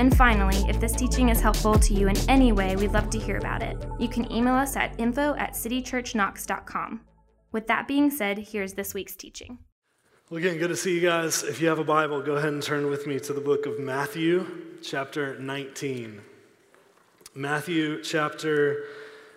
And finally, if this teaching is helpful to you in any way, we'd love to hear about it. You can email us at info at citychurchknox.com. With that being said, here's this week's teaching. Well, again, good to see you guys. If you have a Bible, go ahead and turn with me to the book of Matthew, chapter 19. Matthew, chapter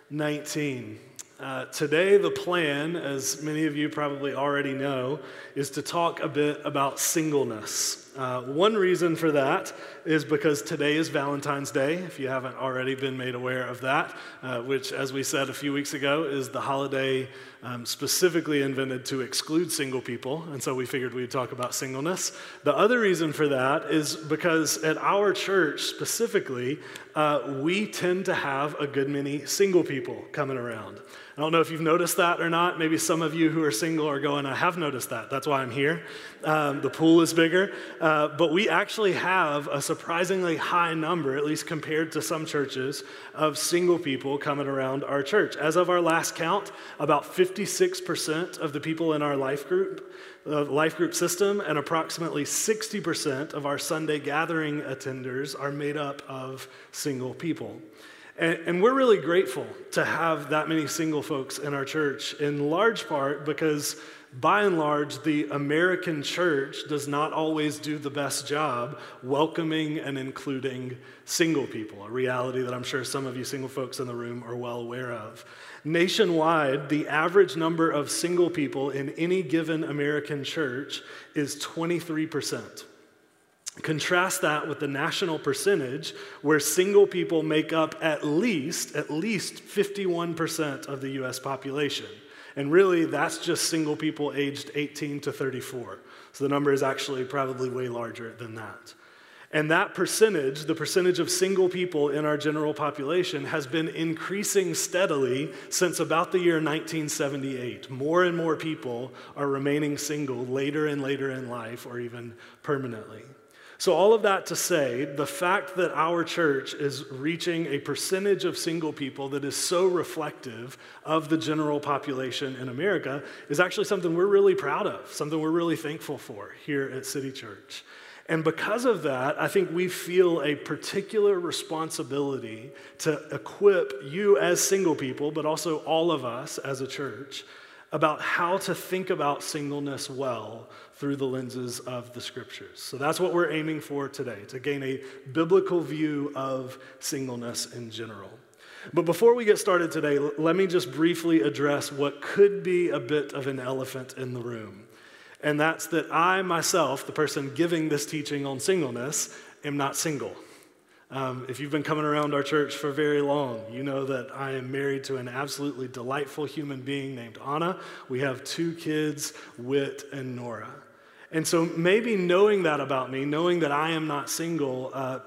19. Uh, today, the plan, as many of you probably already know, is to talk a bit about singleness. Uh, one reason for that is because today is Valentine's Day, if you haven't already been made aware of that, uh, which, as we said a few weeks ago, is the holiday um, specifically invented to exclude single people. And so we figured we'd talk about singleness. The other reason for that is because at our church specifically, uh, we tend to have a good many single people coming around. I don't know if you've noticed that or not. Maybe some of you who are single are going, I have noticed that. That's why I'm here. Um, the pool is bigger. Uh, but we actually have a surprisingly high number, at least compared to some churches, of single people coming around our church. As of our last count, about 56% of the people in our life group, uh, life group system, and approximately 60% of our Sunday gathering attenders are made up of single people. And, and, we're really grateful to have that many single folks in our church, in large part because, by and large, the American church does not always do the best job welcoming and including single people, a reality that I'm sure some of you single folks in the room are well aware of. Nationwide, the average number of single people in any given American church is 23 percent. Contrast that with the national percentage where single people make up at least at least 51% of the US population. And really that's just single people aged 18 to 34. So the number is actually probably way larger than that. And that percentage, the percentage of single people in our general population, has been increasing steadily since about the year 1978. More and more people are remaining single later and later in life or even permanently. So, all of that to say, the fact that our church is reaching a percentage of single people that is so reflective of the general population in America is actually something we're really proud of, something we're really thankful for here at City Church. And because of that, I think we feel a particular responsibility to equip you as single people, but also all of us as a church, about how to think about singleness well through the lenses of the scriptures. So that's what we're aiming for today, to gain a biblical view of singleness in general. But before we get started today, let me just briefly address what could be a bit of an elephant in the room. And that's that I myself, the person giving this teaching on singleness, am not single. Um, if you've been coming around our church for very long, you know that I am married to an absolutely delightful human being named Anna. We have two kids, Wit and Nora. And so maybe knowing that about me, knowing that I am not single, uh,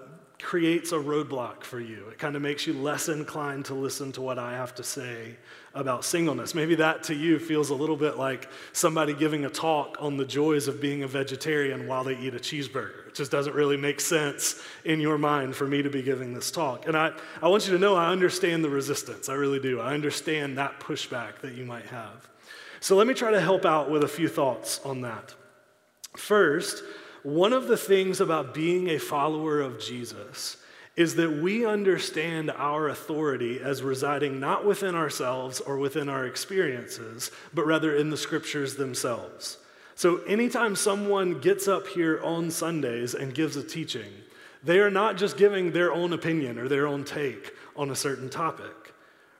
creates a roadblock for you. It kind of makes you less inclined to listen to what I have to say about singleness. Maybe that to you feels a little bit like somebody giving a talk on the joys of being a vegetarian while they eat a cheeseburger. It just doesn't really make sense in your mind for me to be giving this talk. And I, I want you to know I understand the resistance. I really do. I understand that pushback that you might have. So let me try to help out with a few thoughts on that. First, one of the things about being a follower of Jesus is that we understand our authority as residing not within ourselves or within our experiences, but rather in the scriptures themselves. So, anytime someone gets up here on Sundays and gives a teaching, they are not just giving their own opinion or their own take on a certain topic.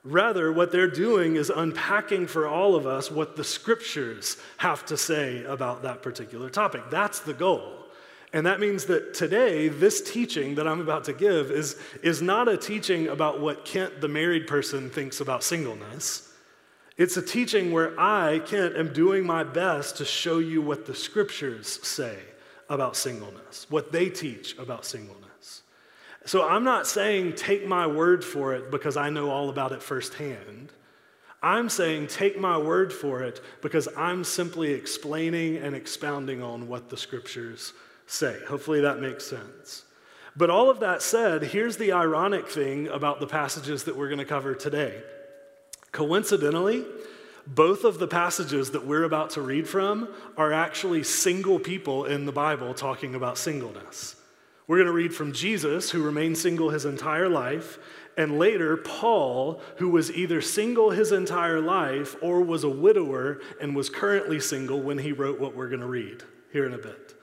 Rather, what they're doing is unpacking for all of us what the scriptures have to say about that particular topic. That's the goal. And that means that today, this teaching that I'm about to give is, is not a teaching about what Kent, the married person, thinks about singleness. It's a teaching where I, Kent, am doing my best to show you what the scriptures say about singleness, what they teach about singleness. So I'm not saying take my word for it because I know all about it firsthand. I'm saying take my word for it because I'm simply explaining and expounding on what the scriptures say. Hopefully that makes sense. But all of that said, here's the ironic thing about the passages that we're going to cover today. Coincidentally, both of the passages that we're about to read from are actually single people in the Bible talking about singleness. We're going to read from Jesus, who remained single his entire life, and later Paul, who was either single his entire life or was a widower and was currently single when he wrote what we're going to read here in a bit.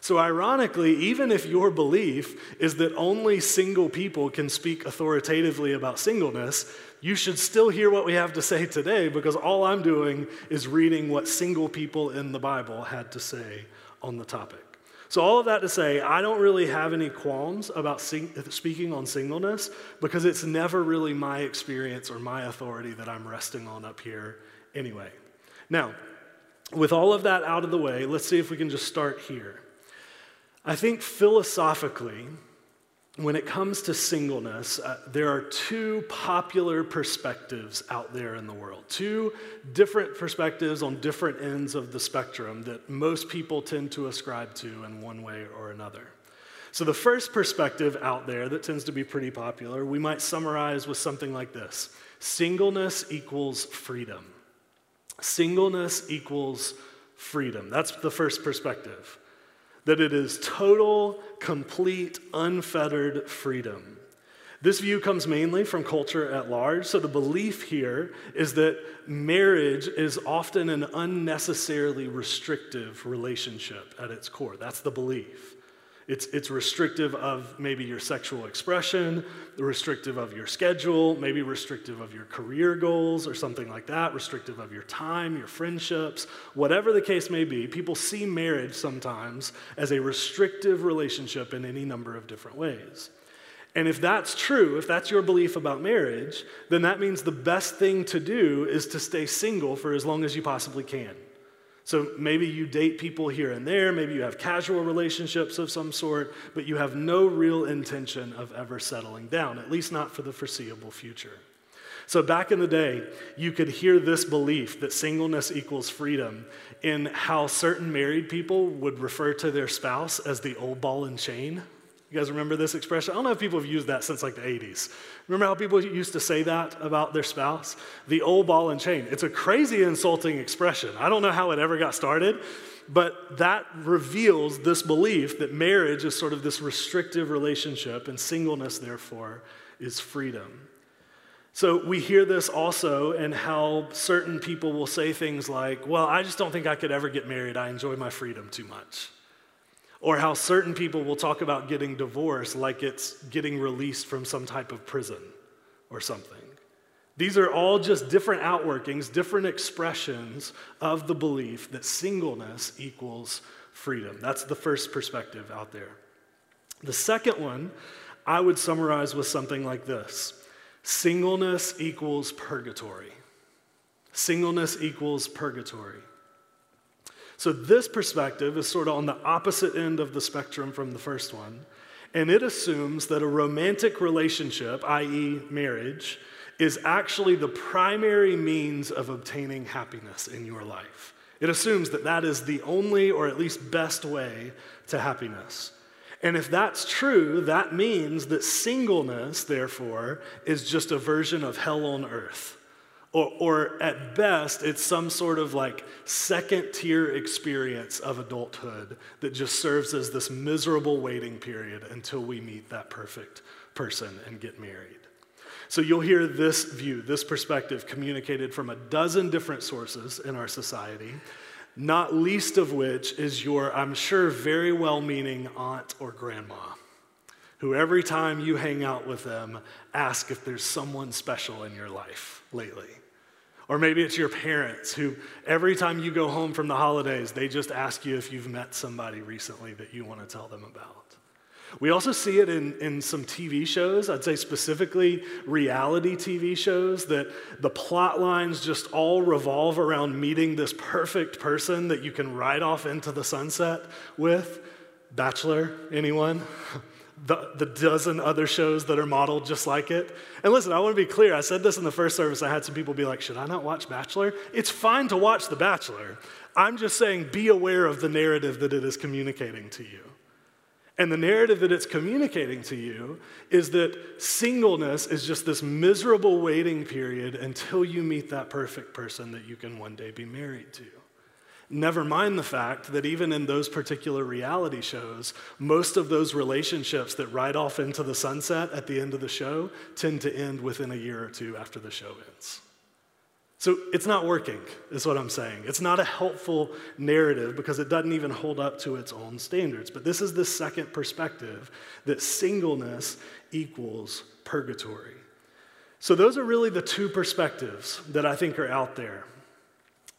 So, ironically, even if your belief is that only single people can speak authoritatively about singleness, you should still hear what we have to say today because all I'm doing is reading what single people in the Bible had to say on the topic. So, all of that to say, I don't really have any qualms about sing- speaking on singleness because it's never really my experience or my authority that I'm resting on up here anyway. Now, with all of that out of the way, let's see if we can just start here. I think philosophically, when it comes to singleness, uh, there are two popular perspectives out there in the world. Two different perspectives on different ends of the spectrum that most people tend to ascribe to in one way or another. So, the first perspective out there that tends to be pretty popular, we might summarize with something like this Singleness equals freedom. Singleness equals freedom. That's the first perspective that it is total, complete, unfettered freedom. This view comes mainly from culture at large. So, the belief here is that marriage is often an unnecessarily restrictive relationship at its core. That's the belief. It's, it's restrictive of maybe your sexual expression, restrictive of your schedule, maybe restrictive of your career goals or something like that, restrictive of your time, your friendships, whatever the case may be. People see marriage sometimes as a restrictive relationship in any number of different ways. And if that's true, if that's your belief about marriage, then that means the best thing to do is to stay single for as long as you possibly can. So maybe you date people here and there, maybe you have casual relationships of some sort, but you have no real intention of ever settling down, at least not for the foreseeable future. So back in the day, you could hear this belief that singleness equals freedom in how certain married people would refer to their spouse as the old ball and chain. You guys remember this expression? I don't know if people have used that since like the 80s. Remember how people used to say that about their spouse? The old ball and chain. It's a crazy insulting expression. I don't know how it ever got started, but that reveals this belief that marriage is sort of this restrictive relationship and singleness, therefore, is freedom. So we hear this also in how certain people will say things like, Well, I just don't think I could ever get married. I enjoy my freedom too much. Or how certain people will talk about getting divorced like it's getting released from some type of prison or something. These are all just different outworkings, different expressions of the belief that singleness equals freedom. That's the first perspective out there. The second one I would summarize with something like this singleness equals purgatory. Singleness equals purgatory. So, this perspective is sort of on the opposite end of the spectrum from the first one. And it assumes that a romantic relationship, i.e., marriage, is actually the primary means of obtaining happiness in your life. It assumes that that is the only or at least best way to happiness. And if that's true, that means that singleness, therefore, is just a version of hell on earth. Or, or at best, it's some sort of like second tier experience of adulthood that just serves as this miserable waiting period until we meet that perfect person and get married. So you'll hear this view, this perspective communicated from a dozen different sources in our society, not least of which is your, I'm sure, very well meaning aunt or grandma who every time you hang out with them ask if there's someone special in your life lately. Or maybe it's your parents who, every time you go home from the holidays, they just ask you if you've met somebody recently that you want to tell them about. We also see it in, in some TV shows, I'd say specifically reality TV shows, that the plot lines just all revolve around meeting this perfect person that you can ride off into the sunset with. Bachelor, anyone? the, the dozen other shows that are modeled just like it. And listen, I want to be clear. I said this in the first service. I had some people be like, Should I not watch Bachelor? It's fine to watch The Bachelor. I'm just saying, be aware of the narrative that it is communicating to you. And the narrative that it's communicating to you is that singleness is just this miserable waiting period until you meet that perfect person that you can one day be married to. Never mind the fact that even in those particular reality shows, most of those relationships that ride off into the sunset at the end of the show tend to end within a year or two after the show ends. So it's not working, is what I'm saying. It's not a helpful narrative because it doesn't even hold up to its own standards. But this is the second perspective that singleness equals purgatory. So those are really the two perspectives that I think are out there.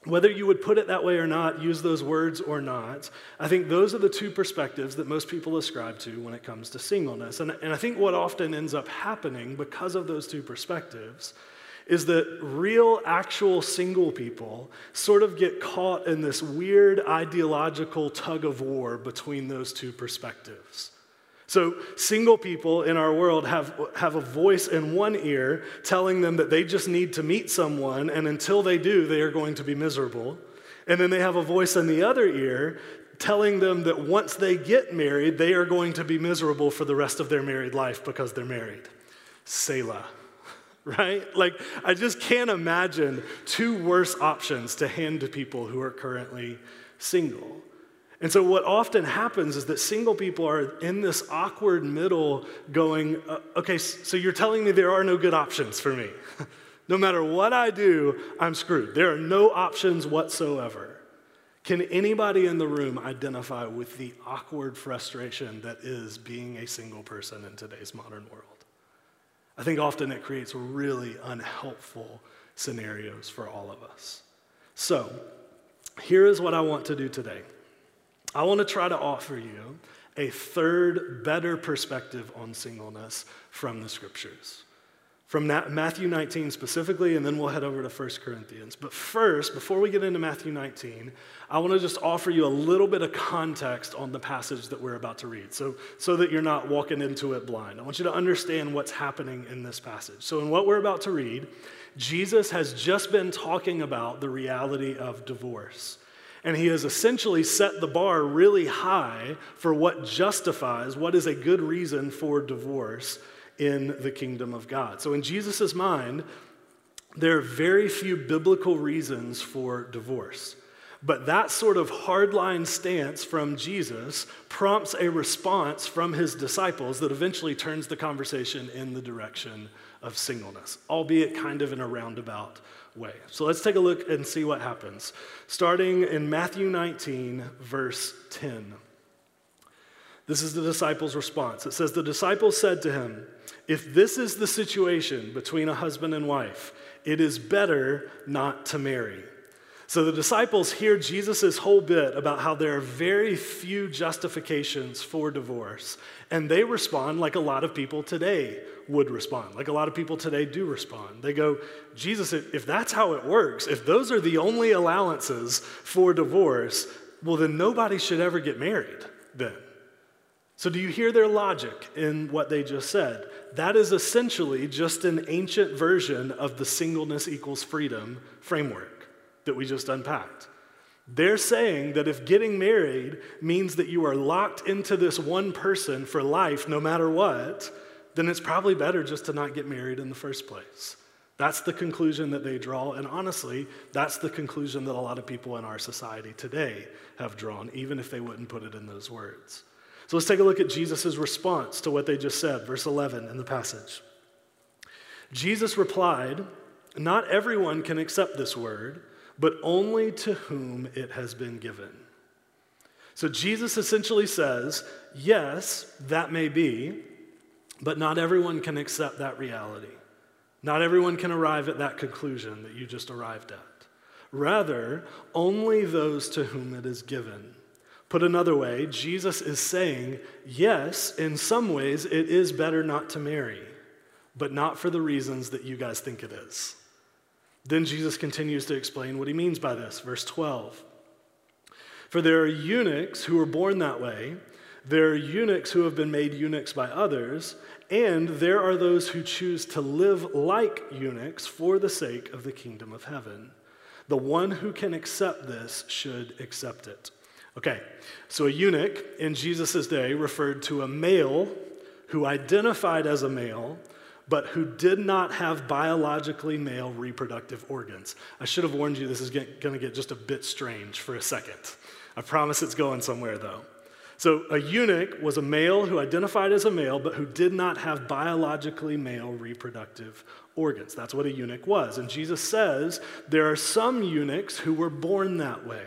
Whether you would put it that way or not, use those words or not, I think those are the two perspectives that most people ascribe to when it comes to singleness. And, and I think what often ends up happening because of those two perspectives is that real, actual single people sort of get caught in this weird ideological tug of war between those two perspectives. So, single people in our world have, have a voice in one ear telling them that they just need to meet someone, and until they do, they are going to be miserable. And then they have a voice in the other ear telling them that once they get married, they are going to be miserable for the rest of their married life because they're married. Selah right? Like, I just can't imagine two worse options to hand to people who are currently single. And so, what often happens is that single people are in this awkward middle going, uh, okay, so you're telling me there are no good options for me. no matter what I do, I'm screwed. There are no options whatsoever. Can anybody in the room identify with the awkward frustration that is being a single person in today's modern world? I think often it creates really unhelpful scenarios for all of us. So, here is what I want to do today I want to try to offer you a third, better perspective on singleness from the scriptures from Matthew 19 specifically, and then we'll head over to 1 Corinthians. But first, before we get into Matthew 19, I want to just offer you a little bit of context on the passage that we're about to read, so, so that you're not walking into it blind. I want you to understand what's happening in this passage. So, in what we're about to read, Jesus has just been talking about the reality of divorce. And he has essentially set the bar really high for what justifies, what is a good reason for divorce in the kingdom of God. So, in Jesus' mind, there are very few biblical reasons for divorce. But that sort of hardline stance from Jesus prompts a response from his disciples that eventually turns the conversation in the direction of singleness, albeit kind of in a roundabout way. So let's take a look and see what happens. Starting in Matthew 19, verse 10. This is the disciples' response. It says, The disciples said to him, If this is the situation between a husband and wife, it is better not to marry. So the disciples hear Jesus' whole bit about how there are very few justifications for divorce, and they respond like a lot of people today would respond, like a lot of people today do respond. They go, Jesus, if that's how it works, if those are the only allowances for divorce, well, then nobody should ever get married then. So, do you hear their logic in what they just said? That is essentially just an ancient version of the singleness equals freedom framework that we just unpacked. They're saying that if getting married means that you are locked into this one person for life no matter what, then it's probably better just to not get married in the first place. That's the conclusion that they draw, and honestly, that's the conclusion that a lot of people in our society today have drawn, even if they wouldn't put it in those words. So let's take a look at Jesus' response to what they just said, verse 11 in the passage. Jesus replied, Not everyone can accept this word, but only to whom it has been given. So Jesus essentially says, Yes, that may be, but not everyone can accept that reality. Not everyone can arrive at that conclusion that you just arrived at. Rather, only those to whom it is given. Put another way, Jesus is saying, yes, in some ways it is better not to marry, but not for the reasons that you guys think it is. Then Jesus continues to explain what he means by this. Verse 12 For there are eunuchs who were born that way, There are eunuchs who have been made eunuchs by others, and there are those who choose to live like eunuchs for the sake of the kingdom of heaven. The one who can accept this should accept it. Okay, so a eunuch in Jesus' day referred to a male who identified as a male, but who did not have biologically male reproductive organs. I should have warned you this is going to get just a bit strange for a second. I promise it's going somewhere though. So, a eunuch was a male who identified as a male, but who did not have biologically male reproductive organs. That's what a eunuch was. And Jesus says there are some eunuchs who were born that way.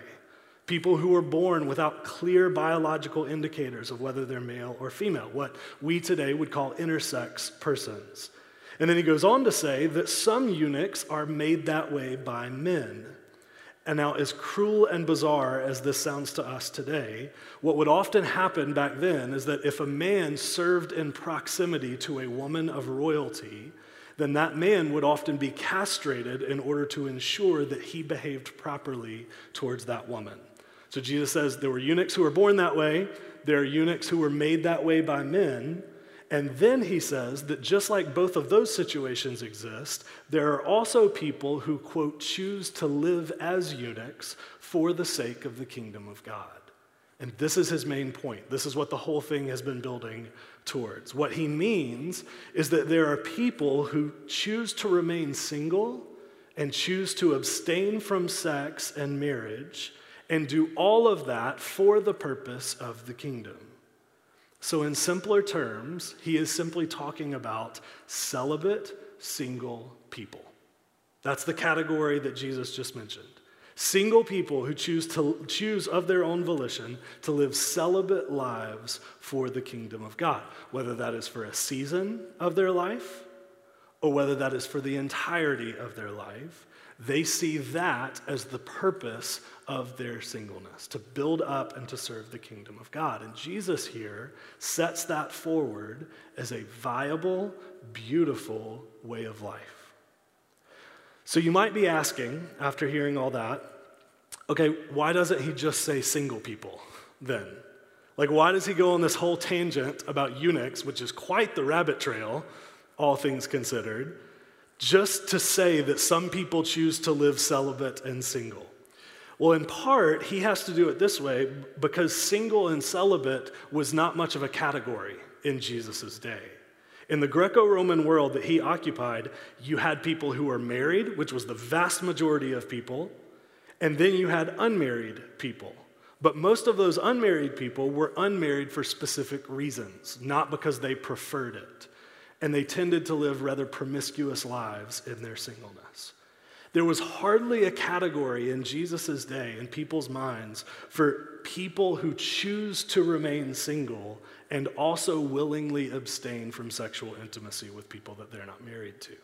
People who were born without clear biological indicators of whether they're male or female, what we today would call intersex persons. And then he goes on to say that some eunuchs are made that way by men. And now, as cruel and bizarre as this sounds to us today, what would often happen back then is that if a man served in proximity to a woman of royalty, then that man would often be castrated in order to ensure that he behaved properly towards that woman. So Jesus says there were eunuchs who were born that way, there are eunuchs who were made that way by men. And then he says that just like both of those situations exist, there are also people who, quote, choose to live as eunuchs for the sake of the kingdom of God. And this is his main point. This is what the whole thing has been building towards. What he means is that there are people who choose to remain single and choose to abstain from sex and marriage and do all of that for the purpose of the kingdom. So, in simpler terms, he is simply talking about celibate, single people. That's the category that Jesus just mentioned. Single people who choose to choose of their own volition to live celibate lives for the kingdom of God, whether that is for a season of their life or whether that is for the entirety of their life, they see that as the purpose of their singleness, to build up and to serve the kingdom of God. And Jesus here sets that forward as a viable, beautiful way of life. So you might be asking, after hearing all that, okay, why doesn't he just say single people then? Like, why does he go on this whole tangent about eunuchs, which is quite the rabbit trail, all things considered? Just to say that some people choose to live celibate and single. Well, in part, he has to do it this way because single and celibate was not much of a category in Jesus' day. In the Greco Roman world that he occupied, you had people who were married, which was the vast majority of people, and then you had unmarried people. But most of those unmarried people were unmarried for specific reasons, not because they preferred it and they tended to live rather promiscuous lives in their singleness. There was hardly a category in Jesus' day, in people's minds, for people who choose to remain single and also willingly abstain from sexual intimacy with people that they're not married to.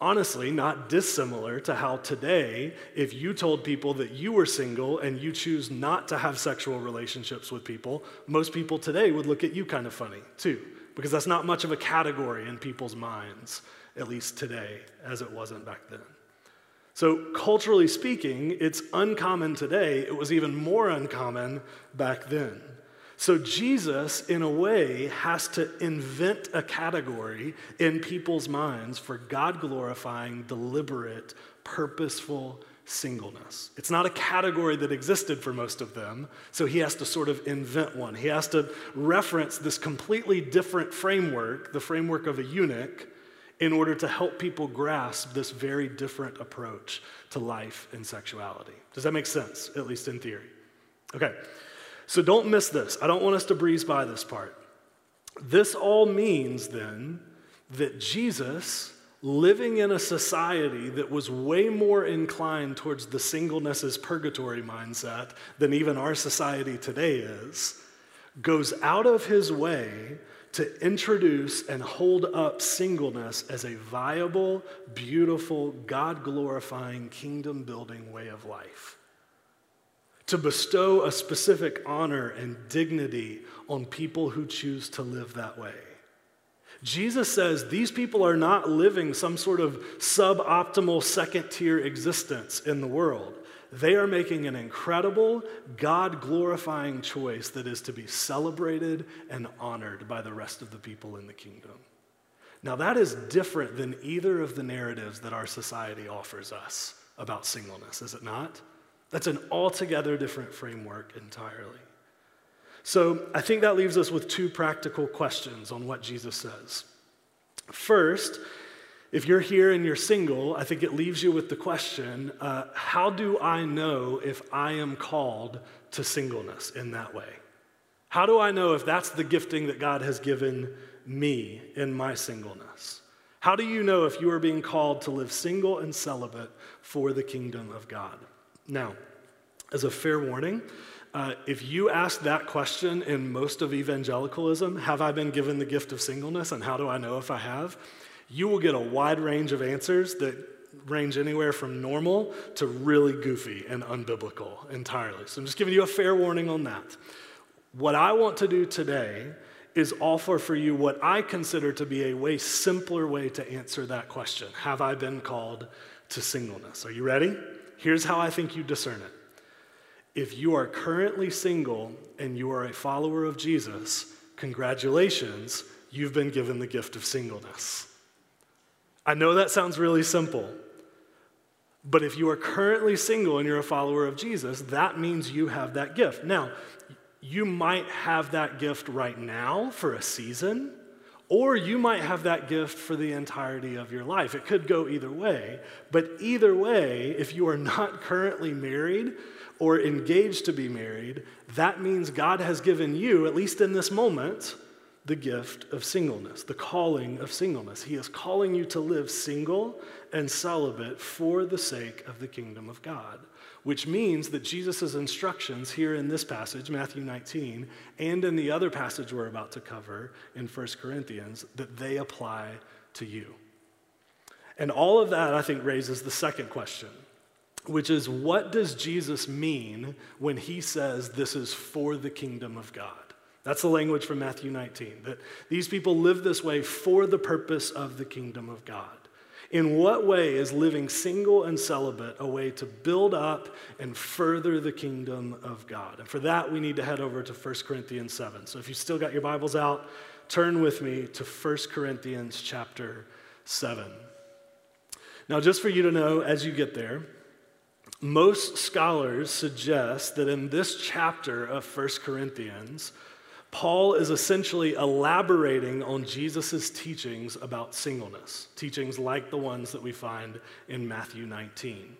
Honestly, not dissimilar to how today, if you told people that you were single and you choose not to have sexual relationships with people, most people today would look at you kind of funny, too because that's not much of a category in people's minds, at least today, as it wasn't back then. So, culturally speaking, it's uncommon today. It was even more uncommon back then. So, Jesus, in a way, has to invent a category in people's minds for God glorifying, deliberate, purposeful singleness. It's not a category that existed for most of them, so he has to sort of invent one. He has to reference this completely different framework, the framework of a eunuch, in order to help people grasp this very different approach to life and sexuality. Does that make sense, at least in theory? Okay, so don't miss this. I don't want us to breeze by this part. This all means then that Jesus living in a society that was way more inclined towards the singleness as purgatory mindset than even our society today is, goes out of his way to introduce and hold up singleness as a viable, beautiful, God glorifying, kingdom building way of life. To bestow a specific honor and dignity on people who choose to live that way. Jesus says these people are not living some sort of suboptimal second tier existence in the world. they are making an incredible, God glorifying choice that is to be celebrated and honored by the rest of the people in the kingdom. Now, that is different than either of the narratives that our society offers us about singleness, is it not? That's an altogether different framework entirely. So, I think that leaves us with two practical questions on what Jesus says. First, if you're here and you're single, I think it leaves you with the question uh, how do I know if I am called to singleness in that way? How do I know if that's the gifting that God has given me in my singleness? How do you know if you are being called to live single and celibate for the kingdom of God? Now, as a fair warning, uh, if you ask that question in most of evangelicalism, have I been given the gift of singleness and how do I know if I have? You will get a wide range of answers that range anywhere from normal to really goofy and unbiblical entirely. So I'm just giving you a fair warning on that. What I want to do today is offer for you what I consider to be a way simpler way to answer that question Have I been called to singleness? Are you ready? Here's how I think you discern it. If you are currently single and you are a follower of Jesus, congratulations, you've been given the gift of singleness. I know that sounds really simple, but if you are currently single and you're a follower of Jesus, that means you have that gift. Now, you might have that gift right now for a season, or you might have that gift for the entirety of your life. It could go either way. But either way, if you are not currently married or engaged to be married, that means God has given you, at least in this moment, the gift of singleness, the calling of singleness. He is calling you to live single and celibate for the sake of the kingdom of God which means that Jesus' instructions here in this passage, Matthew 19, and in the other passage we're about to cover in 1 Corinthians, that they apply to you. And all of that, I think, raises the second question, which is what does Jesus mean when he says this is for the kingdom of God? That's the language from Matthew 19, that these people live this way for the purpose of the kingdom of God. In what way is living single and celibate a way to build up and further the kingdom of God? And for that, we need to head over to 1 Corinthians 7. So if you still got your Bibles out, turn with me to 1 Corinthians chapter 7. Now, just for you to know as you get there, most scholars suggest that in this chapter of 1 Corinthians, Paul is essentially elaborating on Jesus' teachings about singleness, teachings like the ones that we find in Matthew 19.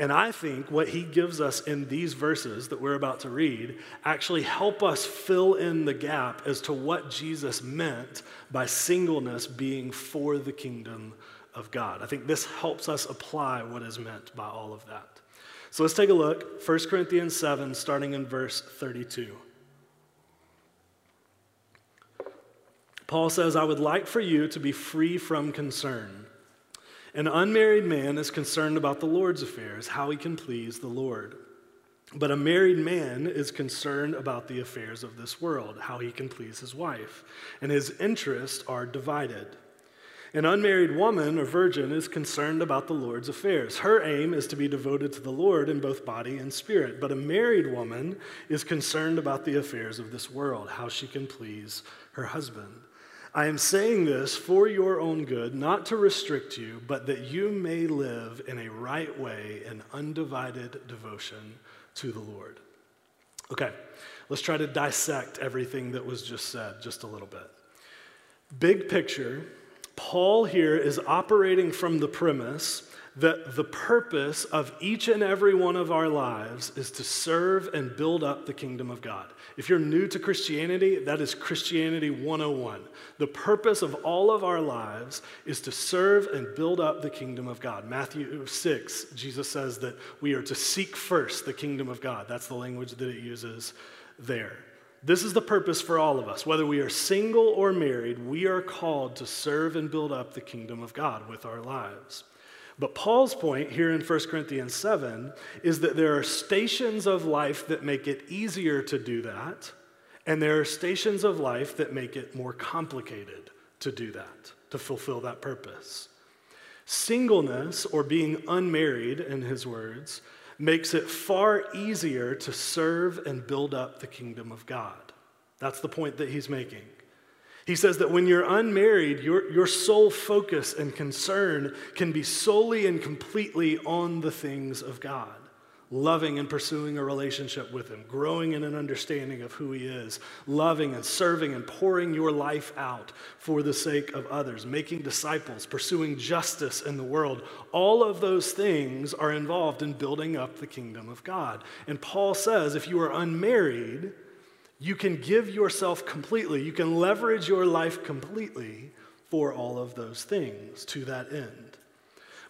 And I think what he gives us in these verses that we're about to read actually help us fill in the gap as to what Jesus meant by singleness being for the kingdom of God. I think this helps us apply what is meant by all of that. So let's take a look. 1 Corinthians 7, starting in verse 32. Paul says, I would like for you to be free from concern. An unmarried man is concerned about the Lord's affairs, how he can please the Lord. But a married man is concerned about the affairs of this world, how he can please his wife, and his interests are divided. An unmarried woman or virgin is concerned about the Lord's affairs. Her aim is to be devoted to the Lord in both body and spirit. But a married woman is concerned about the affairs of this world, how she can please her husband. I am saying this for your own good, not to restrict you, but that you may live in a right way in undivided devotion to the Lord. Okay, let's try to dissect everything that was just said just a little bit. Big picture, Paul here is operating from the premise that the purpose of each and every one of our lives is to serve and build up the kingdom of God. If you're new to Christianity, that is Christianity 101. The purpose of all of our lives is to serve and build up the kingdom of God. Matthew 6, Jesus says that we are to seek first the kingdom of God. That's the language that it uses there. This is the purpose for all of us. Whether we are single or married, we are called to serve and build up the kingdom of God with our lives. But Paul's point here in 1 Corinthians 7 is that there are stations of life that make it easier to do that, and there are stations of life that make it more complicated to do that, to fulfill that purpose. Singleness, or being unmarried, in his words, makes it far easier to serve and build up the kingdom of God. That's the point that he's making. He says that when you're unmarried, your, your sole focus and concern can be solely and completely on the things of God loving and pursuing a relationship with Him, growing in an understanding of who He is, loving and serving and pouring your life out for the sake of others, making disciples, pursuing justice in the world. All of those things are involved in building up the kingdom of God. And Paul says if you are unmarried, you can give yourself completely, you can leverage your life completely for all of those things to that end.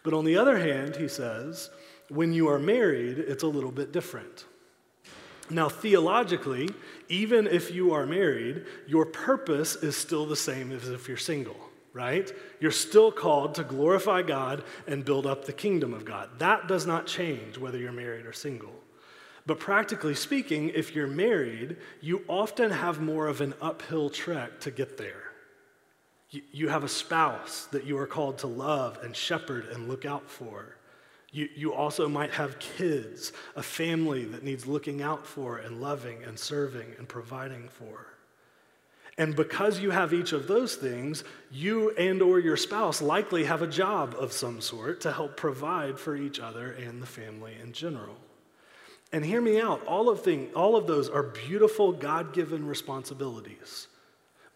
But on the other hand, he says, when you are married, it's a little bit different. Now, theologically, even if you are married, your purpose is still the same as if you're single, right? You're still called to glorify God and build up the kingdom of God. That does not change whether you're married or single. But practically speaking, if you're married, you often have more of an uphill trek to get there. You, have a spouse that you are called to love and shepherd and look out for. You, you also might have kids, a family that needs looking out for and loving and serving and providing for. And because you have each of those things, you and or your spouse likely have a job of some sort to help provide for each other and the family in general. And hear me out, all of, thing, all of those are beautiful God-given responsibilities.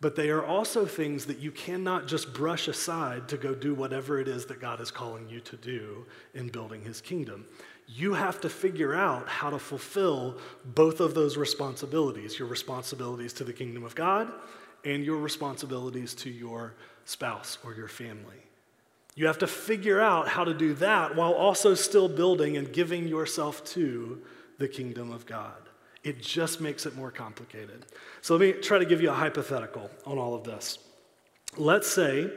But they are also things that you cannot just brush aside to go do whatever it is that God is calling you to do in building his kingdom. You have to figure out how to fulfill both of those responsibilities your responsibilities to the kingdom of God and your responsibilities to your spouse or your family. You have to figure out how to do that while also still building and giving yourself to the kingdom of God. It just makes it more complicated. So let me try to give you a hypothetical on all of this. Let's say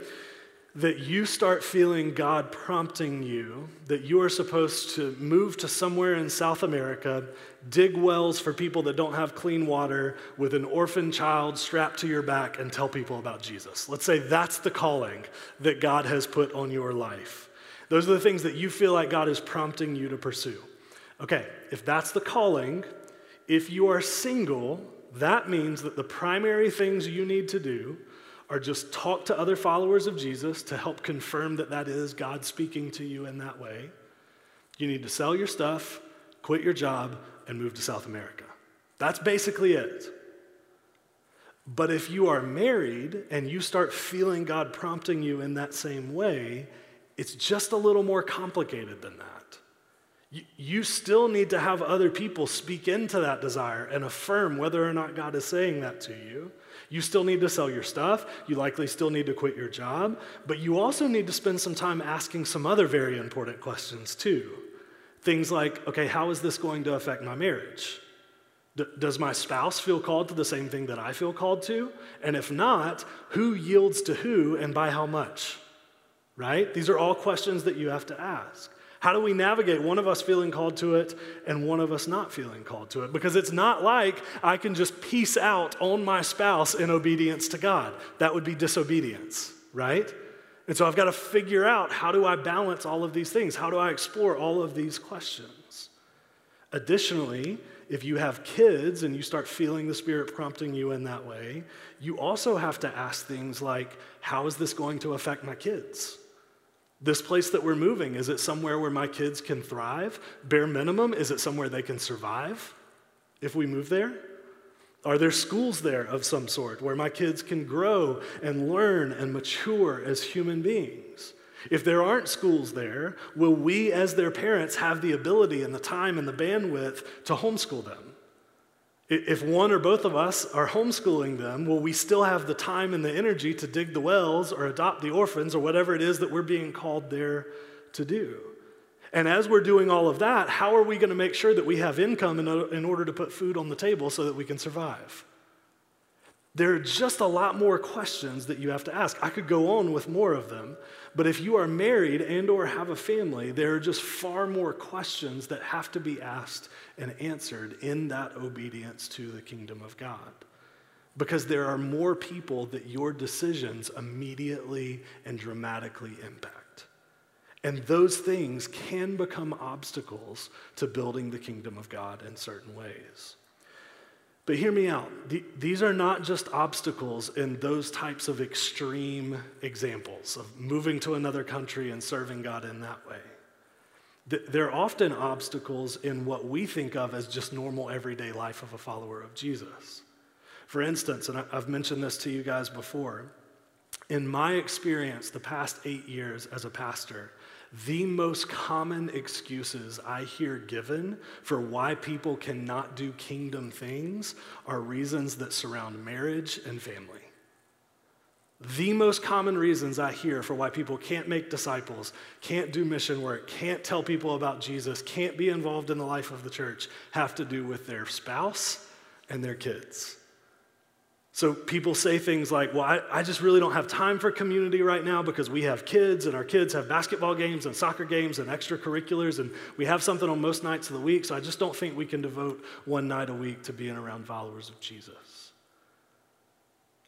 that you start feeling God prompting you that you are supposed to move to somewhere in South America, dig wells for people that don't have clean water with an orphan child strapped to your back, and tell people about Jesus. Let's say that's the calling that God has put on your life. Those are the things that you feel like God is prompting you to pursue. Okay, if that's the calling, if you are single, that means that the primary things you need to do are just talk to other followers of Jesus to help confirm that that is God speaking to you in that way. You need to sell your stuff, quit your job, and move to South America. That's basically it. But if you are married and you start feeling God prompting you in that same way, it's just a little more complicated than that. You still need to have other people speak into that desire and affirm whether or not God is saying that to you. You still need to sell your stuff. You likely still need to quit your job. But you also need to spend some time asking some other very important questions too. Things like, okay, how is this going to affect my marriage? D- does my spouse feel called to the same thing that I feel called to? And if not, who yields to who and by how much? Right? These are all questions that you have to ask. How do we navigate one of us feeling called to it and one of us not feeling called to it? Because it's not like I can just piece out on my spouse in obedience to God. That would be disobedience, right? And so I've got to figure out how do I balance all of these things? How do I explore all of these questions? Additionally, if you have kids and you start feeling the Spirit prompting you in that way, you also have to ask things like, how is this going to affect my kids? This place that we're moving, is it somewhere where my kids can thrive? Bare minimum, is it somewhere they can survive if we move there? Are there schools there of some sort where my kids can grow and learn and mature as human beings? If there aren't schools there, will we as their parents have the ability and the time and the bandwidth to homeschool them? If one or both of us are homeschooling them, will we still have the time and the energy to dig the wells or adopt the orphans or whatever it is that we're being called there to do? And as we're doing all of that, how are we going to make sure that we have income in, order to put food on the table so that we can survive? There are just a lot more questions that you have to ask. I could go on with more of them, but if you are married and or have a family, there are just far more questions that have to be asked and answered in that obedience to the kingdom of God. Because there are more people that your decisions immediately and dramatically impact. And those things can become obstacles to building the kingdom of God in certain ways. But hear me out. These are not just obstacles in those types of extreme examples of moving to another country and serving God in that way. They're often obstacles in what we think of as just normal everyday life of a follower of Jesus. For instance, and I've mentioned this to you guys before, in my experience, the past eight years as a pastor, the most common excuses I hear given for why people cannot do kingdom things are reasons that surround marriage and family. The most common reasons I hear for why people can't make disciples, can't do mission work, can't tell people about Jesus, can't be involved in the life of the church have to do with their spouse and their kids. So people say things like, Well, I, I, just really don't have time for community right now because we have kids and our kids have basketball games and soccer games and extracurriculars and we have something on most nights of the week, so I just don't think we can devote one night a week to being around followers of Jesus.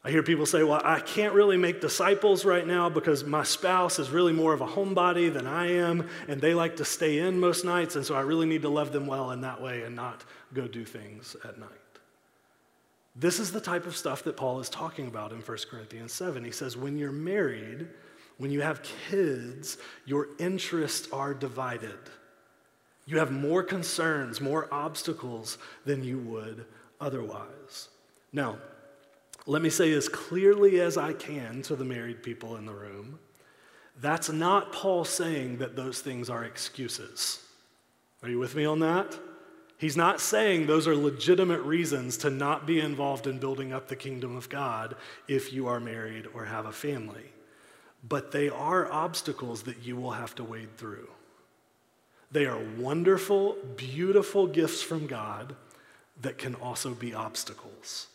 I hear people say, Well, I can't really make disciples right now because my spouse is really more of a homebody than I am, and they like to stay in most nights, and so I really need to love them well in that way and not go do things at night. This is the type of stuff that Paul is talking about in 1 Corinthians 7. He says, when you're married, when you have kids, your interests are divided. You have more concerns, more obstacles than you would otherwise. Now, let me say as clearly as I can to the married people in the room that's not Paul saying that those things are excuses. Are you with me on that? He's not saying those are legitimate reasons to not be involved in building up the kingdom of God if you are married or have a family. But they are obstacles that you will have to wade through. They are wonderful, beautiful gifts from God that can also be obstacles.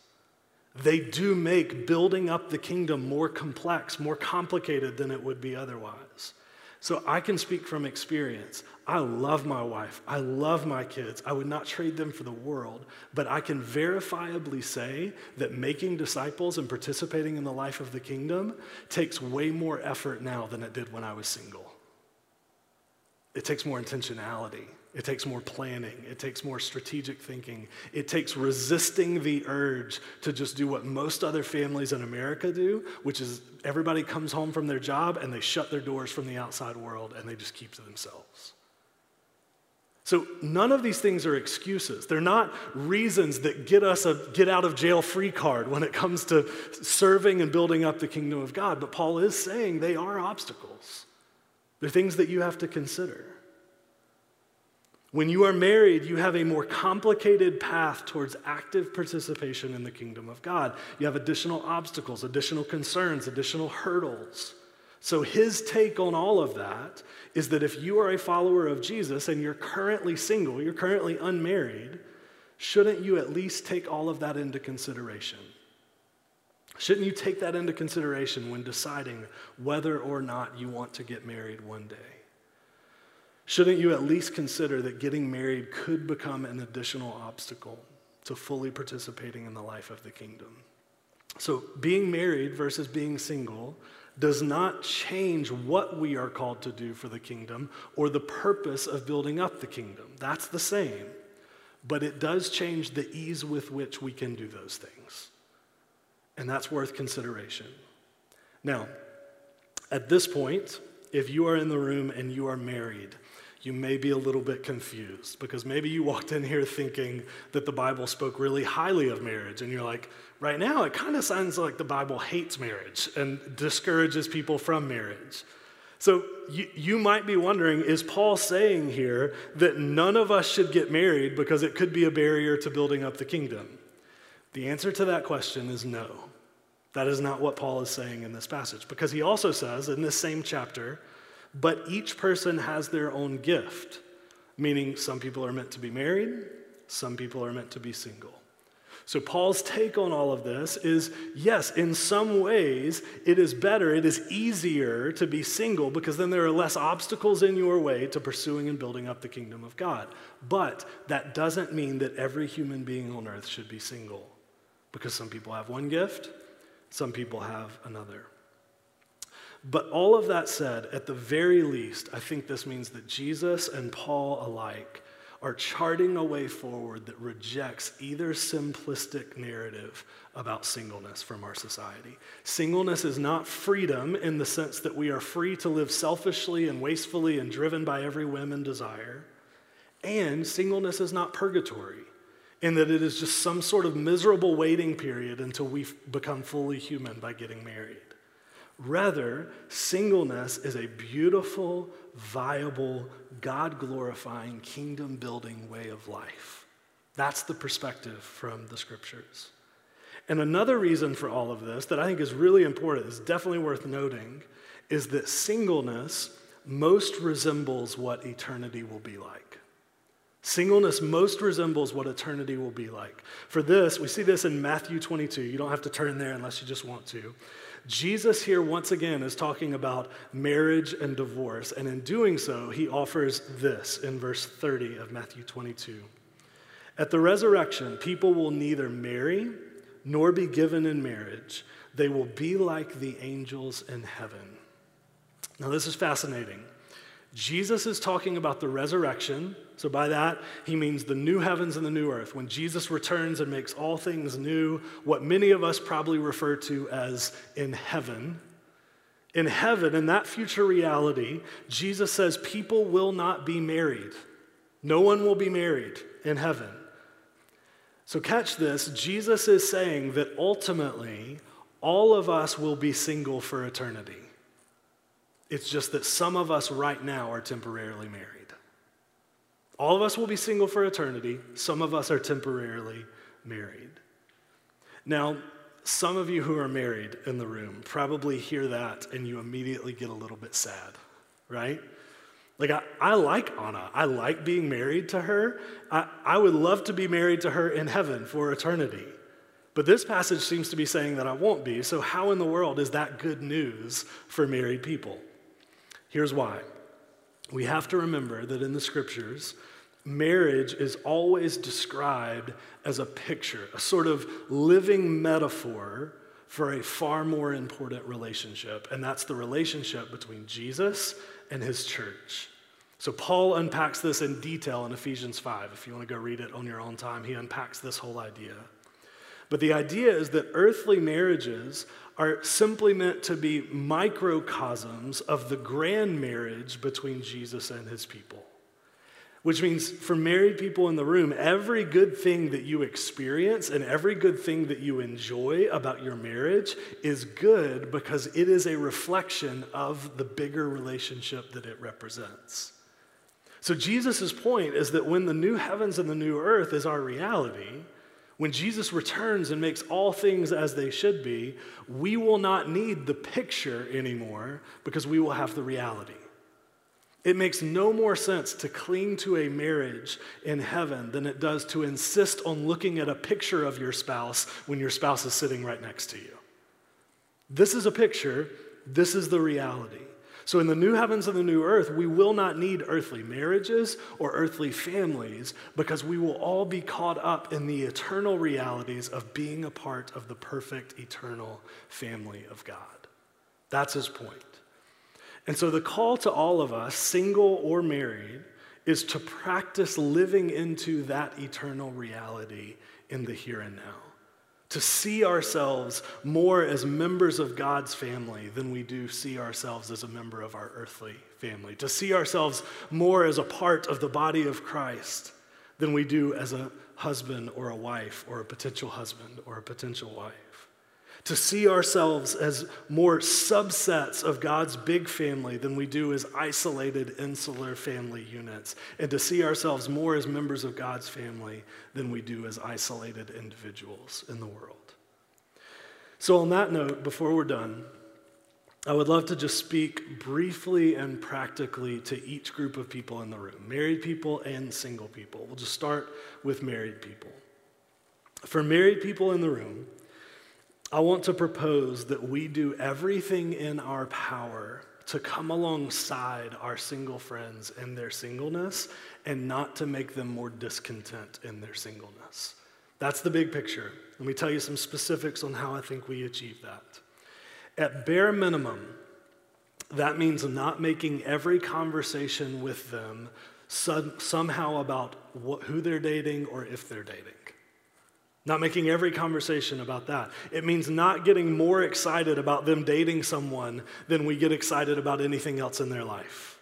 They do make building up the kingdom more complex, more complicated than it would be otherwise. So I can speak from experience. I love my wife. I love my kids. I would not trade them for the world. But I can verifiably say that making disciples and participating in the life of the kingdom takes way more effort now than it did when I was single. It takes more intentionality. It takes more planning. It takes more strategic thinking. It takes resisting the urge to just do what most other families in America do, which is everybody comes home from their job and they shut their doors from the outside world and they just keep to themselves. So none of these things are excuses. They're not reasons that get us a get out of jail free card when it comes to serving and building up the kingdom of God. But Paul is saying they are obstacles. They're things that you have to consider. When you are married, you have a more complicated path towards active participation in the kingdom of God. You have additional obstacles, additional concerns, additional hurdles. So, his take on all of that is that if you are a follower of Jesus and you're currently single, you're currently unmarried, shouldn't you at least take all of that into consideration? Shouldn't you take that into consideration when deciding whether or not you want to get married one day? Shouldn't you at least consider that getting married could become an additional obstacle to fully participating in the life of the kingdom? So, being married versus being single does not change what we are called to do for the kingdom or the purpose of building up the kingdom. That's the same. But it does change the ease with which we can do those things. And that's worth consideration. Now, at this point, if you are in the room and you are married, you may be a little bit confused because maybe you walked in here thinking that the Bible spoke really highly of marriage, and you're like, right now it kind of sounds like the Bible hates marriage and discourages people from marriage. So you, you might be wondering is Paul saying here that none of us should get married because it could be a barrier to building up the kingdom? The answer to that question is no. That is not what Paul is saying in this passage because he also says in this same chapter, but each person has their own gift, meaning some people are meant to be married, some people are meant to be single. So, Paul's take on all of this is yes, in some ways, it is better, it is easier to be single because then there are less obstacles in your way to pursuing and building up the kingdom of God. But that doesn't mean that every human being on earth should be single because some people have one gift, some people have another. But all of that said, at the very least, I think this means that Jesus and Paul alike are charting a way forward that rejects either simplistic narrative about singleness from our society. Singleness is not freedom in the sense that we are free to live selfishly and wastefully and driven by every whim and desire. And singleness is not purgatory in that it is just some sort of miserable waiting period until we become fully human by getting married. Rather, singleness is a beautiful, viable, God glorifying, kingdom building way of life. That's the perspective from the scriptures. And another reason for all of this that I think is really important, is definitely worth noting, is that singleness most resembles what eternity will be like. Singleness most resembles what eternity will be like. For this, we see this in Matthew 22. You don't have to turn there unless you just want to. Jesus here, once again, is talking about marriage and divorce. And in doing so, he offers this in verse 30 of Matthew 22. At the resurrection, people will neither marry nor be given in marriage. They will be like the angels in heaven. Now, this is fascinating. Jesus is talking about the resurrection. So, by that, he means the new heavens and the new earth. When Jesus returns and makes all things new, what many of us probably refer to as in heaven. In heaven, in that future reality, Jesus says people will not be married. No one will be married in heaven. So, catch this Jesus is saying that ultimately, all of us will be single for eternity. It's just that some of us right now are temporarily married. All of us will be single for eternity, some of us are temporarily married. Now, some of you who are married in the room probably hear that and you immediately get a little bit sad, right? Like, I, I like Anna. I like being married to her. I, I would love to be married to her in heaven for eternity. But this passage seems to be saying that I won't be. So, how in the world is that good news for married people? Here's why. We have to remember that in the scriptures, marriage is always described as a picture, a sort of living metaphor for a far more important relationship, and that's the relationship between Jesus and his church. So, Paul unpacks this in detail in Ephesians 5. If you want to go read it on your own time, he unpacks this whole idea. But the idea is that earthly marriages are simply meant to be microcosms of the grand marriage between Jesus and his people. Which means for married people in the room, every good thing that you experience and every good thing that you enjoy about your marriage is good because it is a reflection of the bigger relationship that it represents. So, Jesus' point is that when the new heavens and the new earth is our reality, when Jesus returns and makes all things as they should be, we will not need the picture anymore because we will have the reality. It makes no more sense to cling to a marriage in heaven than it does to insist on looking at a picture of your spouse when your spouse is sitting right next to you. This is a picture, this is the reality. So, in the new heavens and the new earth, we will not need earthly marriages or earthly families because we will all be caught up in the eternal realities of being a part of the perfect eternal family of God. That's his point. And so, the call to all of us, single or married, is to practice living into that eternal reality in the here and now to see ourselves more as members of God's family than we do see ourselves as a member of our earthly family, to see ourselves more as a part of the body of Christ than we do as a husband or a wife or a potential husband or a potential wife to see ourselves as more subsets of God's big family than we do as isolated, insular family units, and to see ourselves more as members of God's family than we do as isolated individuals in the world. So, on that note, before we're done, I would love to just speak briefly and practically to each group of people in the room married people and single people. We'll just start with married people. For married people in the room, I want to propose that we do everything in our power to come alongside our single friends in their singleness and not to make them more discontent in their singleness. That's the big picture. Let me tell you some specifics on how I think we achieve that. At bare minimum, that means not making every conversation with them somehow about what, who they're dating or if they're dating. Not making every conversation about that. It means not getting more excited about them dating someone than we get excited about anything else in their life.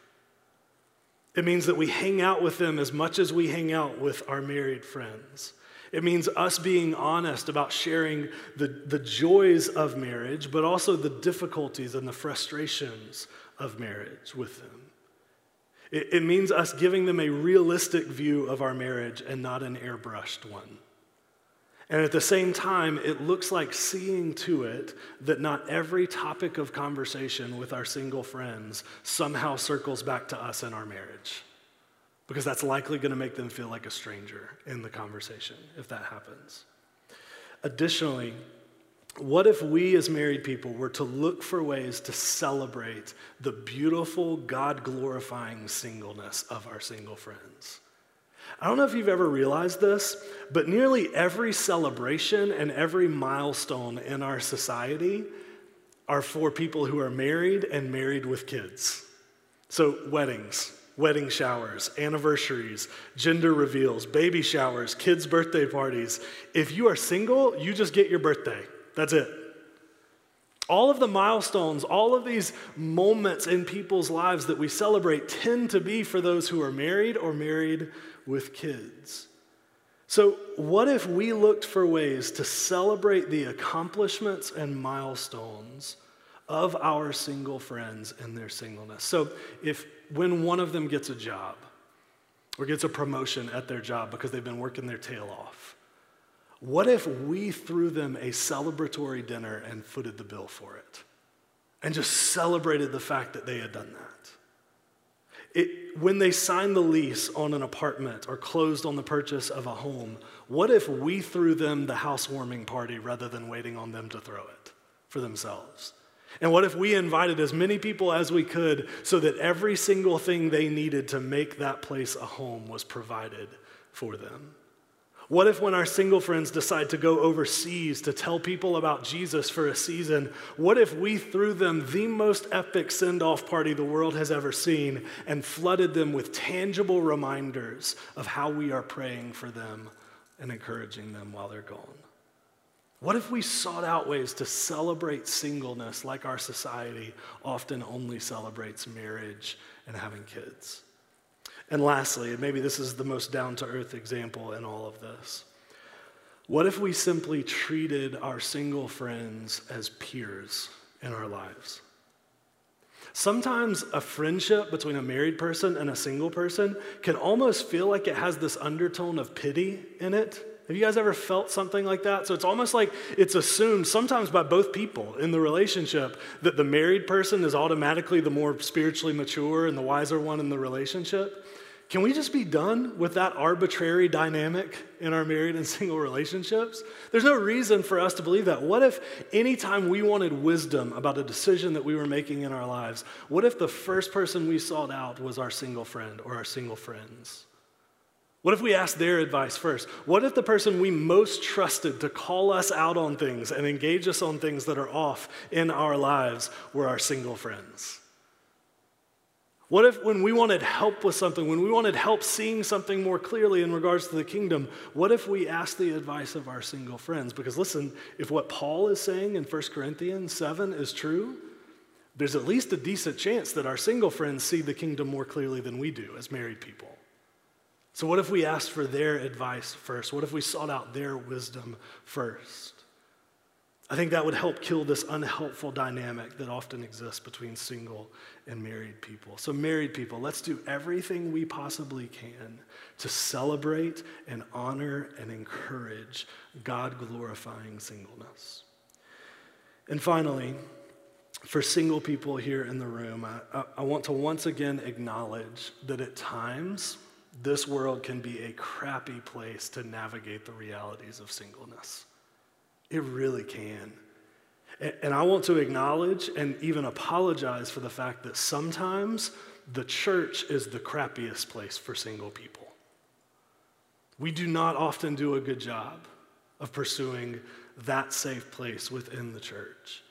It means that we hang out with them as much as we hang out with our married friends. It means us being honest about sharing the, the joys of marriage, but also the difficulties and the frustrations of marriage with them. It, it means us giving them a realistic view of our marriage and not an airbrushed one. And at the same time, it looks like seeing to it that not every topic of conversation with our single friends somehow circles back to us in our marriage. Because that's likely going to make them feel like a stranger in the conversation if that happens. Additionally, what if we as married people were to look for ways to celebrate the beautiful, God glorifying singleness of our single friends? I don't know if you've ever realized this, but nearly every celebration and every milestone in our society are for people who are married and married with kids. So, weddings, wedding showers, anniversaries, gender reveals, baby showers, kids' birthday parties. If you are single, you just get your birthday. That's it. All of the milestones, all of these moments in people's lives that we celebrate tend to be for those who are married or married with kids. So, what if we looked for ways to celebrate the accomplishments and milestones of our single friends and their singleness? So, if when one of them gets a job or gets a promotion at their job because they've been working their tail off, what if we threw them a celebratory dinner and footed the bill for it and just celebrated the fact that they had done that? It, when they signed the lease on an apartment or closed on the purchase of a home, what if we threw them the housewarming party rather than waiting on them to throw it for themselves? And what if we invited as many people as we could so that every single thing they needed to make that place a home was provided for them? What if, when our single friends decide to go overseas to tell people about Jesus for a season, what if we threw them the most epic send off party the world has ever seen and flooded them with tangible reminders of how we are praying for them and encouraging them while they're gone? What if we sought out ways to celebrate singleness like our society often only celebrates marriage and having kids? And lastly, and maybe this is the most down to earth example in all of this. What if we simply treated our single friends as peers in our lives? Sometimes a friendship between a married person and a single person can almost feel like it has this undertone of pity in it. Have you guys ever felt something like that? So it's almost like it's assumed sometimes by both people in the relationship that the married person is automatically the more spiritually mature and the wiser one in the relationship. Can we just be done with that arbitrary dynamic in our married and single relationships? There's no reason for us to believe that. What if anytime we wanted wisdom about a decision that we were making in our lives, what if the first person we sought out was our single friend or our single friends? What if we asked their advice first? What if the person we most trusted to call us out on things and engage us on things that are off in our lives were our single friends? What if, when we wanted help with something, when we wanted help seeing something more clearly in regards to the kingdom, what if we asked the advice of our single friends? Because listen, if what Paul is saying in 1 Corinthians 7 is true, there's at least a decent chance that our single friends see the kingdom more clearly than we do as married people. So, what if we asked for their advice first? What if we sought out their wisdom first? I think that would help kill this unhelpful dynamic that often exists between single and married people. So, married people, let's do everything we possibly can to celebrate and honor and encourage God glorifying singleness. And finally, for single people here in the room, I, I, want to once again acknowledge that at times this world can be a crappy place to navigate the realities of singleness. It really can. And I want to acknowledge and even apologize for the fact that sometimes the church is the crappiest place for single people. We do not often do a good job of pursuing that safe place within the church.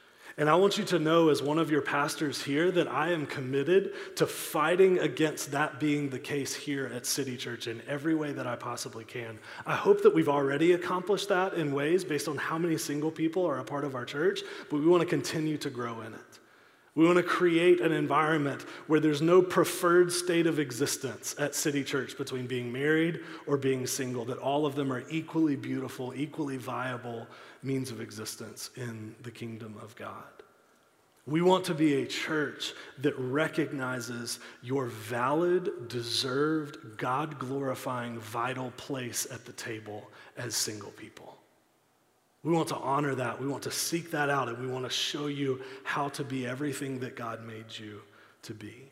And I want you to know, as one of your pastors here, that I am committed to fighting against that being the case here at City Church in every way that I possibly can. I hope that we've already accomplished that in ways based on how many single people are a part of our church, but we want to continue to grow in it. We want to create an environment where there's no preferred state of existence at City Church between being married or being single, that all of them are equally beautiful, equally viable means of existence in the kingdom of God. We want to be a church that recognizes your valid, deserved, God glorifying, vital place at the table as single people. We want to honor that. We want to seek that out, and we want to show you how to be everything that God made you to be.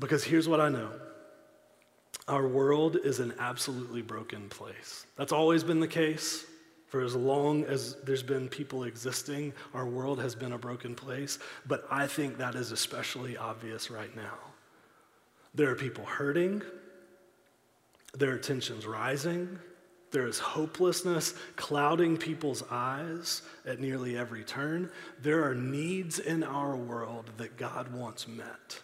Because here's what I know our world is an absolutely broken place. That's always been the case. For as long as there's been people existing, our world has been a broken place. But I think that is especially obvious right now. There are people hurting, there are tensions rising, there is hopelessness clouding people's eyes at nearly every turn. There are needs in our world that God wants met.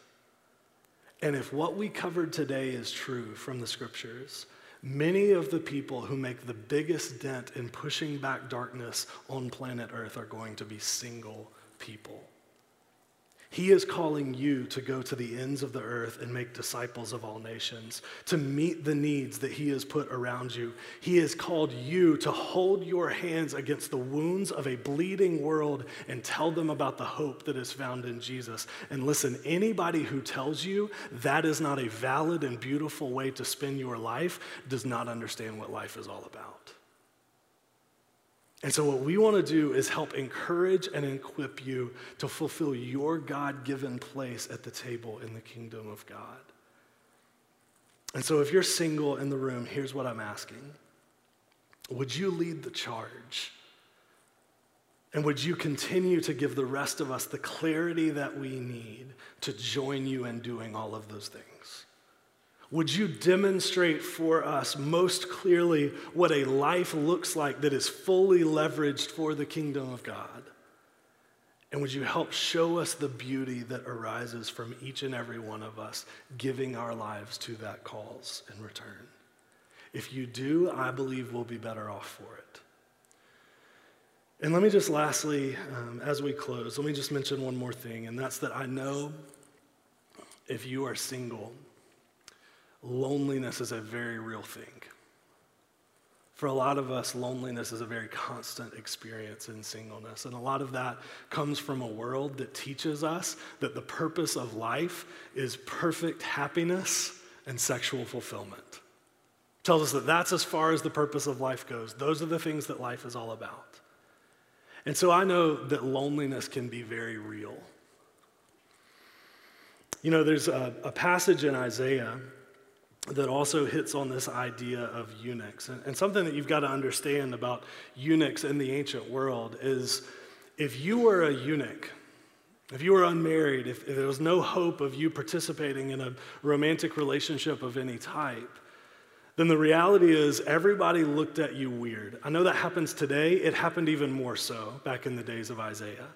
And if what we covered today is true from the scriptures, Many of the people who make the biggest dent in pushing back darkness on planet Earth are going to be single people. He is calling you to go to the ends of the earth and make disciples of all nations, to meet the needs that He has put around you. He has called you to hold your hands against the wounds of a bleeding world and tell them about the hope that is found in Jesus. And listen, anybody who tells you that is not a valid and beautiful way to spend your life does not understand what life is all about. And so, what we want to do is help encourage and equip you to fulfill your God given place at the table in the kingdom of God. And so, if you're single in the room, here's what I'm asking Would you lead the charge? And would you continue to give the rest of us the clarity that we need to join you in doing all of those things? Would you demonstrate for us most clearly what a life looks like that is fully leveraged for the kingdom of God? And would you help show us the beauty that arises from each and every one of us giving our lives to that cause in return? If you do, I believe we'll be better off for it. And let me just lastly, um, as we close, let me just mention one more thing, and that's that I know if you are single, loneliness is a very real thing. For a lot of us, loneliness is a very constant experience in singleness. And a lot of that comes from a world that teaches us that the purpose of life is perfect happiness and sexual fulfillment. It Tells us that that's as far as the purpose of life goes. Those are the things that life is all about. And so I know that loneliness can be very real. You know, there's a, a passage in Isaiah that also hits on this idea of eunuchs. And, and, something that you've got to understand about eunuchs in the ancient world is if you were a eunuch, if you were unmarried, if, if there was no hope of you participating in a romantic relationship of any type, then the reality is everybody looked at you weird. I know that happens today. It happened even more so back in the days of Isaiah.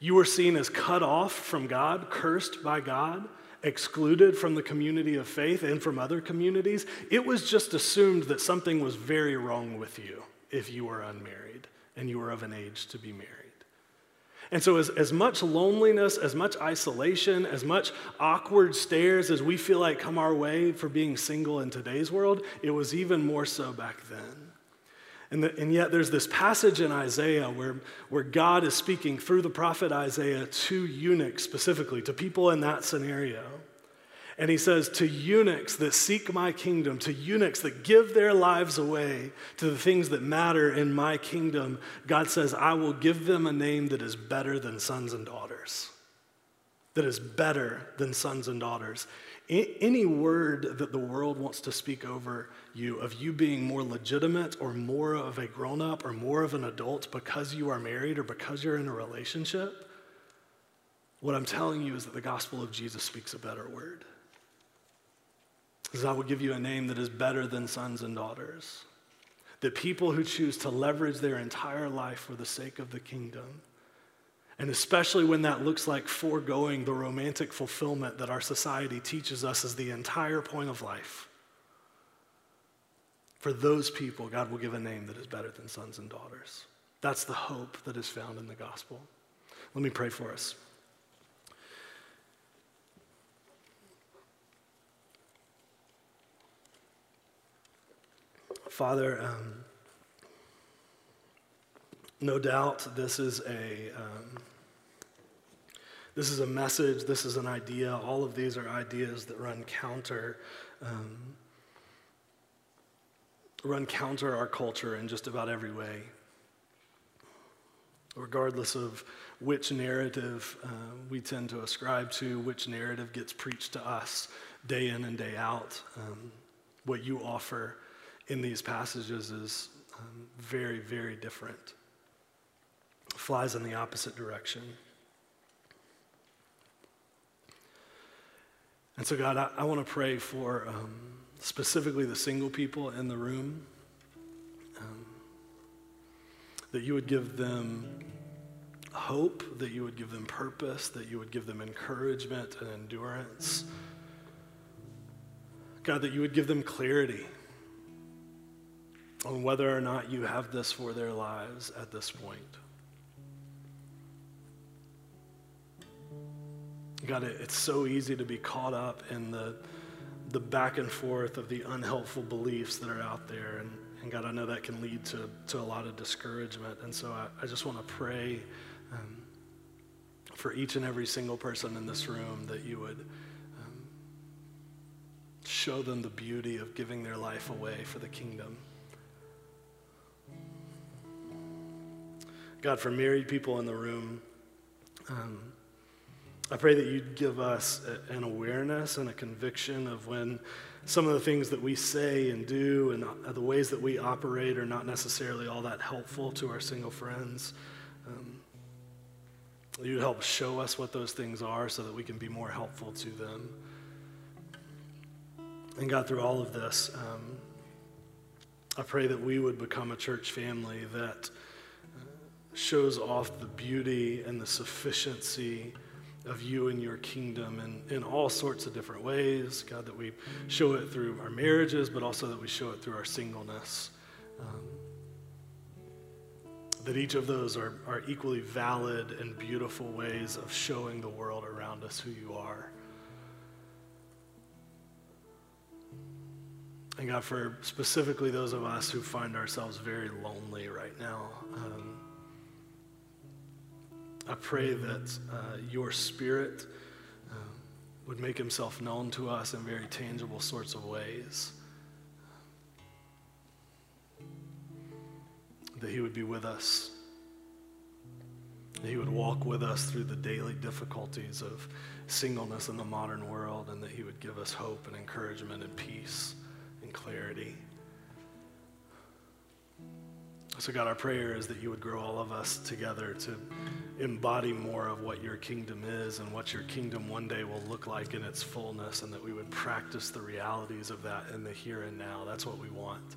You were seen as cut off from God, cursed by God excluded from the community of faith and from other communities, it was just assumed that something was very wrong with you if you were unmarried and you were of an age to be married. And so, as, as much loneliness, as much isolation, as much awkward stares as we feel like come our way for being single in today's world, it was even more so back then. And, the, and yet, there's this passage in Isaiah where, where God is speaking through the prophet Isaiah to eunuchs specifically, to people in that scenario. And he says, To eunuchs that seek my kingdom, to eunuchs that give their lives away to the things that matter in my kingdom, God says, I will give them a name that is better than sons and daughters. That is better than sons and daughters. Any word that the world wants to speak over you of you being more legitimate or more of a grown up or more of an adult because you are married or because you're in a relationship, what I'm telling you is that the gospel of Jesus speaks a better word. Because I will give you a name that is better than sons and daughters. The people who choose to leverage their entire life for the sake of the kingdom And especially when that looks like foregoing the romantic fulfillment that our society teaches us is the entire point of life. For those people, God will give a name that is better than sons and daughters. That's the hope that is found in the gospel. Let me pray for us. Father, um, no doubt this is a um, this is a message. This is an idea. All of these are ideas that run counter um, run counter our culture in just about every way. Regardless of which narrative uh, we tend to ascribe to, which narrative gets preached to us day in and day out, um, what you offer in these passages is um, very, very different. Flies in the opposite direction. And so, God, I, I want to pray for um, specifically the single people in the room um, that you would give them hope, that you would give them purpose, that you would give them encouragement and endurance. God, that you would give them clarity on whether or not you have this for their lives at this point. God, it's so easy to be caught up in the, the back and forth of the unhelpful beliefs that are out there. And, and God, I know that can lead to, to a lot of discouragement. And so I, I just want to pray um, for each and every single person in this room that you would um, show them the beauty of giving their life away for the kingdom. God, for married people in the room, um, I pray that you'd give us a, an awareness and a conviction of when some of the things that we say and do and uh, the ways that we operate are not necessarily all that helpful to our single friends. Um, you'd help show us what those things are so that we can be more helpful to them. And God, through all of this, um, I pray that we would become a church family that shows off the beauty and the sufficiency of you and your kingdom in, in all sorts of different ways. God, that we show it through our marriages, but also that we show it through our singleness. Um, that each of those are, are equally valid and beautiful ways of showing the world around us who you are. And God, for specifically those of us who find ourselves very lonely right now, um, I pray that uh, your spirit uh, would make himself known to us in very tangible sorts of ways. That he would be with us. That he would walk with us through the daily difficulties of singleness in the modern world, and that he would give us hope and encouragement and peace and clarity. So, God, our prayer is that you would grow all of us together to embody more of what your kingdom is and what your kingdom one day will look like in its fullness, and that we would practice the realities of that in the here and now. That's what we want.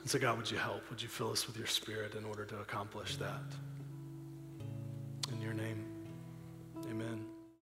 And so, God, would you help? Would you fill us with your spirit in order to accomplish that? In your name, amen.